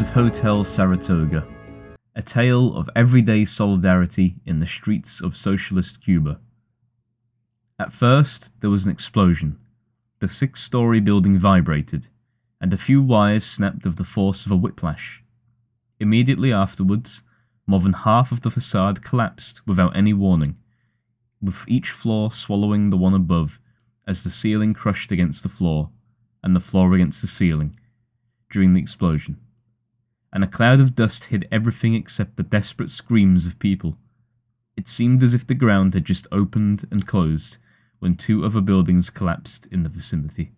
Of Hotel Saratoga, a tale of everyday solidarity in the streets of socialist Cuba. At first, there was an explosion. The six story building vibrated, and a few wires snapped of the force of a whiplash. Immediately afterwards, more than half of the facade collapsed without any warning, with each floor swallowing the one above as the ceiling crushed against the floor and the floor against the ceiling during the explosion. And a cloud of dust hid everything except the desperate screams of people. It seemed as if the ground had just opened and closed when two other buildings collapsed in the vicinity.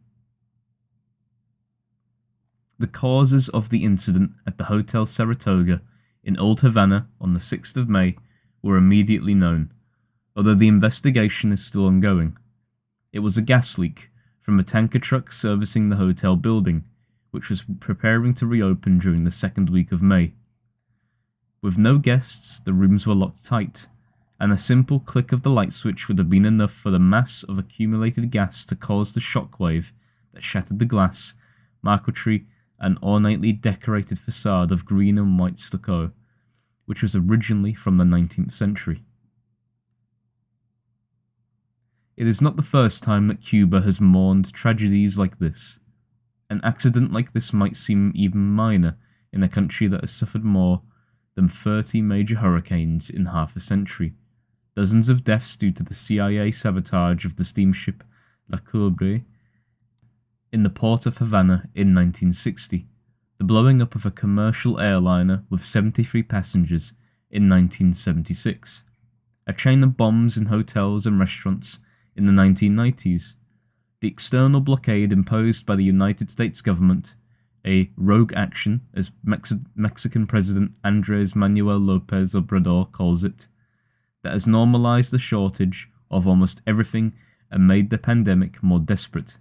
The causes of the incident at the Hotel Saratoga in Old Havana on the 6th of May were immediately known, although the investigation is still ongoing. It was a gas leak from a tanker truck servicing the hotel building, which was preparing to reopen during the second week of May. With no guests, the rooms were locked tight, and a simple click of the light switch would have been enough for the mass of accumulated gas to cause the shock wave that shattered the glass, marquetry, and ornately decorated facade of green and white stucco, which was originally from the 19th century. It is not the first time that Cuba has mourned tragedies like this. An accident like this might seem even minor in a country that has suffered more than 30 major hurricanes in half a century, dozens of deaths due to the CIA sabotage of the steamship La Coubre in the port of Havana in 1960, the blowing up of a commercial airliner with 73 passengers in 1976, a chain of bombs in hotels and restaurants in the 1990s, the external blockade imposed by the United States government, a rogue action, as Mex- Mexican President Andres Manuel Lopez Obrador calls it, that has normalized the shortage of almost everything and made the pandemic more desperate,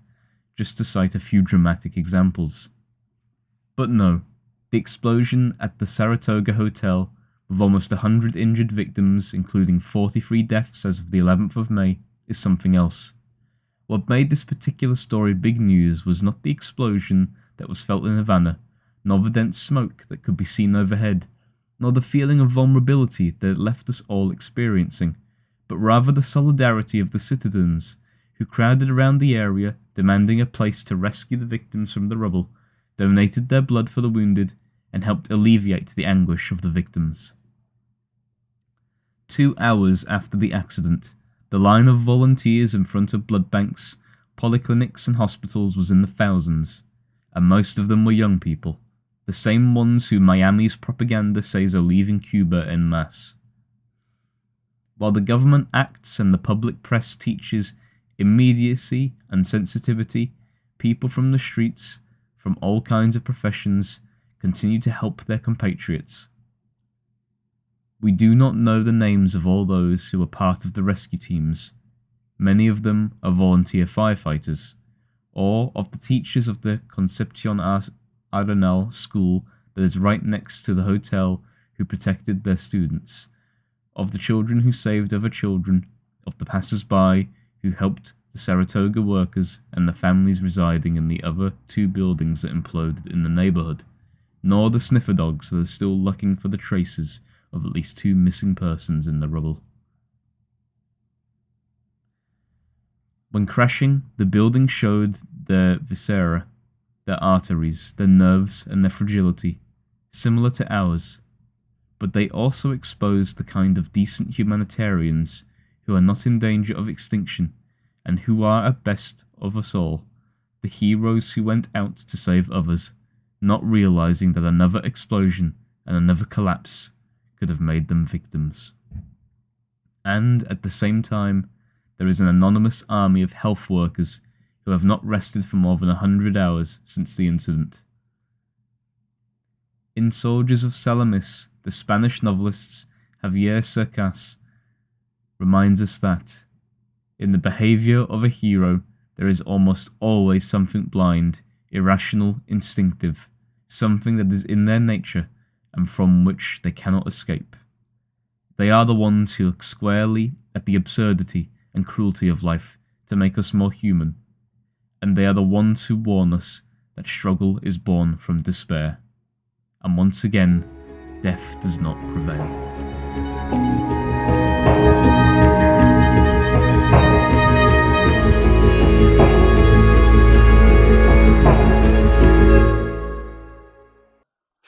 just to cite a few dramatic examples. But no, the explosion at the Saratoga Hotel, with almost 100 injured victims, including 43 deaths as of the 11th of May, is something else. What made this particular story big news was not the explosion that was felt in Havana, nor the dense smoke that could be seen overhead, nor the feeling of vulnerability that it left us all experiencing, but rather the solidarity of the citizens who crowded around the area demanding a place to rescue the victims from the rubble, donated their blood for the wounded, and helped alleviate the anguish of the victims. Two hours after the accident, the line of volunteers in front of blood banks, polyclinics, and hospitals was in the thousands, and most of them were young people, the same ones who Miami's propaganda says are leaving Cuba en masse. While the government acts and the public press teaches immediacy and sensitivity, people from the streets, from all kinds of professions, continue to help their compatriots we do not know the names of all those who are part of the rescue teams. Many of them are volunteer firefighters, or of the teachers of the Concepcion Arenal school that is right next to the hotel who protected their students, of the children who saved other children, of the passers by who helped the Saratoga workers and the families residing in the other two buildings that imploded in the neighborhood, nor the sniffer dogs that are still looking for the traces of at least two missing persons in the rubble. When crashing, the building showed their viscera, their arteries, their nerves, and their fragility, similar to ours, but they also exposed the kind of decent humanitarians who are not in danger of extinction and who are at best of us all, the heroes who went out to save others, not realizing that another explosion and another collapse could have made them victims. And at the same time, there is an anonymous army of health workers who have not rested for more than a hundred hours since the incident. In Soldiers of Salamis, the Spanish novelist Javier Cercas reminds us that, in the behavior of a hero, there is almost always something blind, irrational, instinctive, something that is in their nature and from which they cannot escape. They are the ones who look squarely at the absurdity and cruelty of life to make us more human, and they are the ones who warn us that struggle is born from despair. and once again, death does not prevail.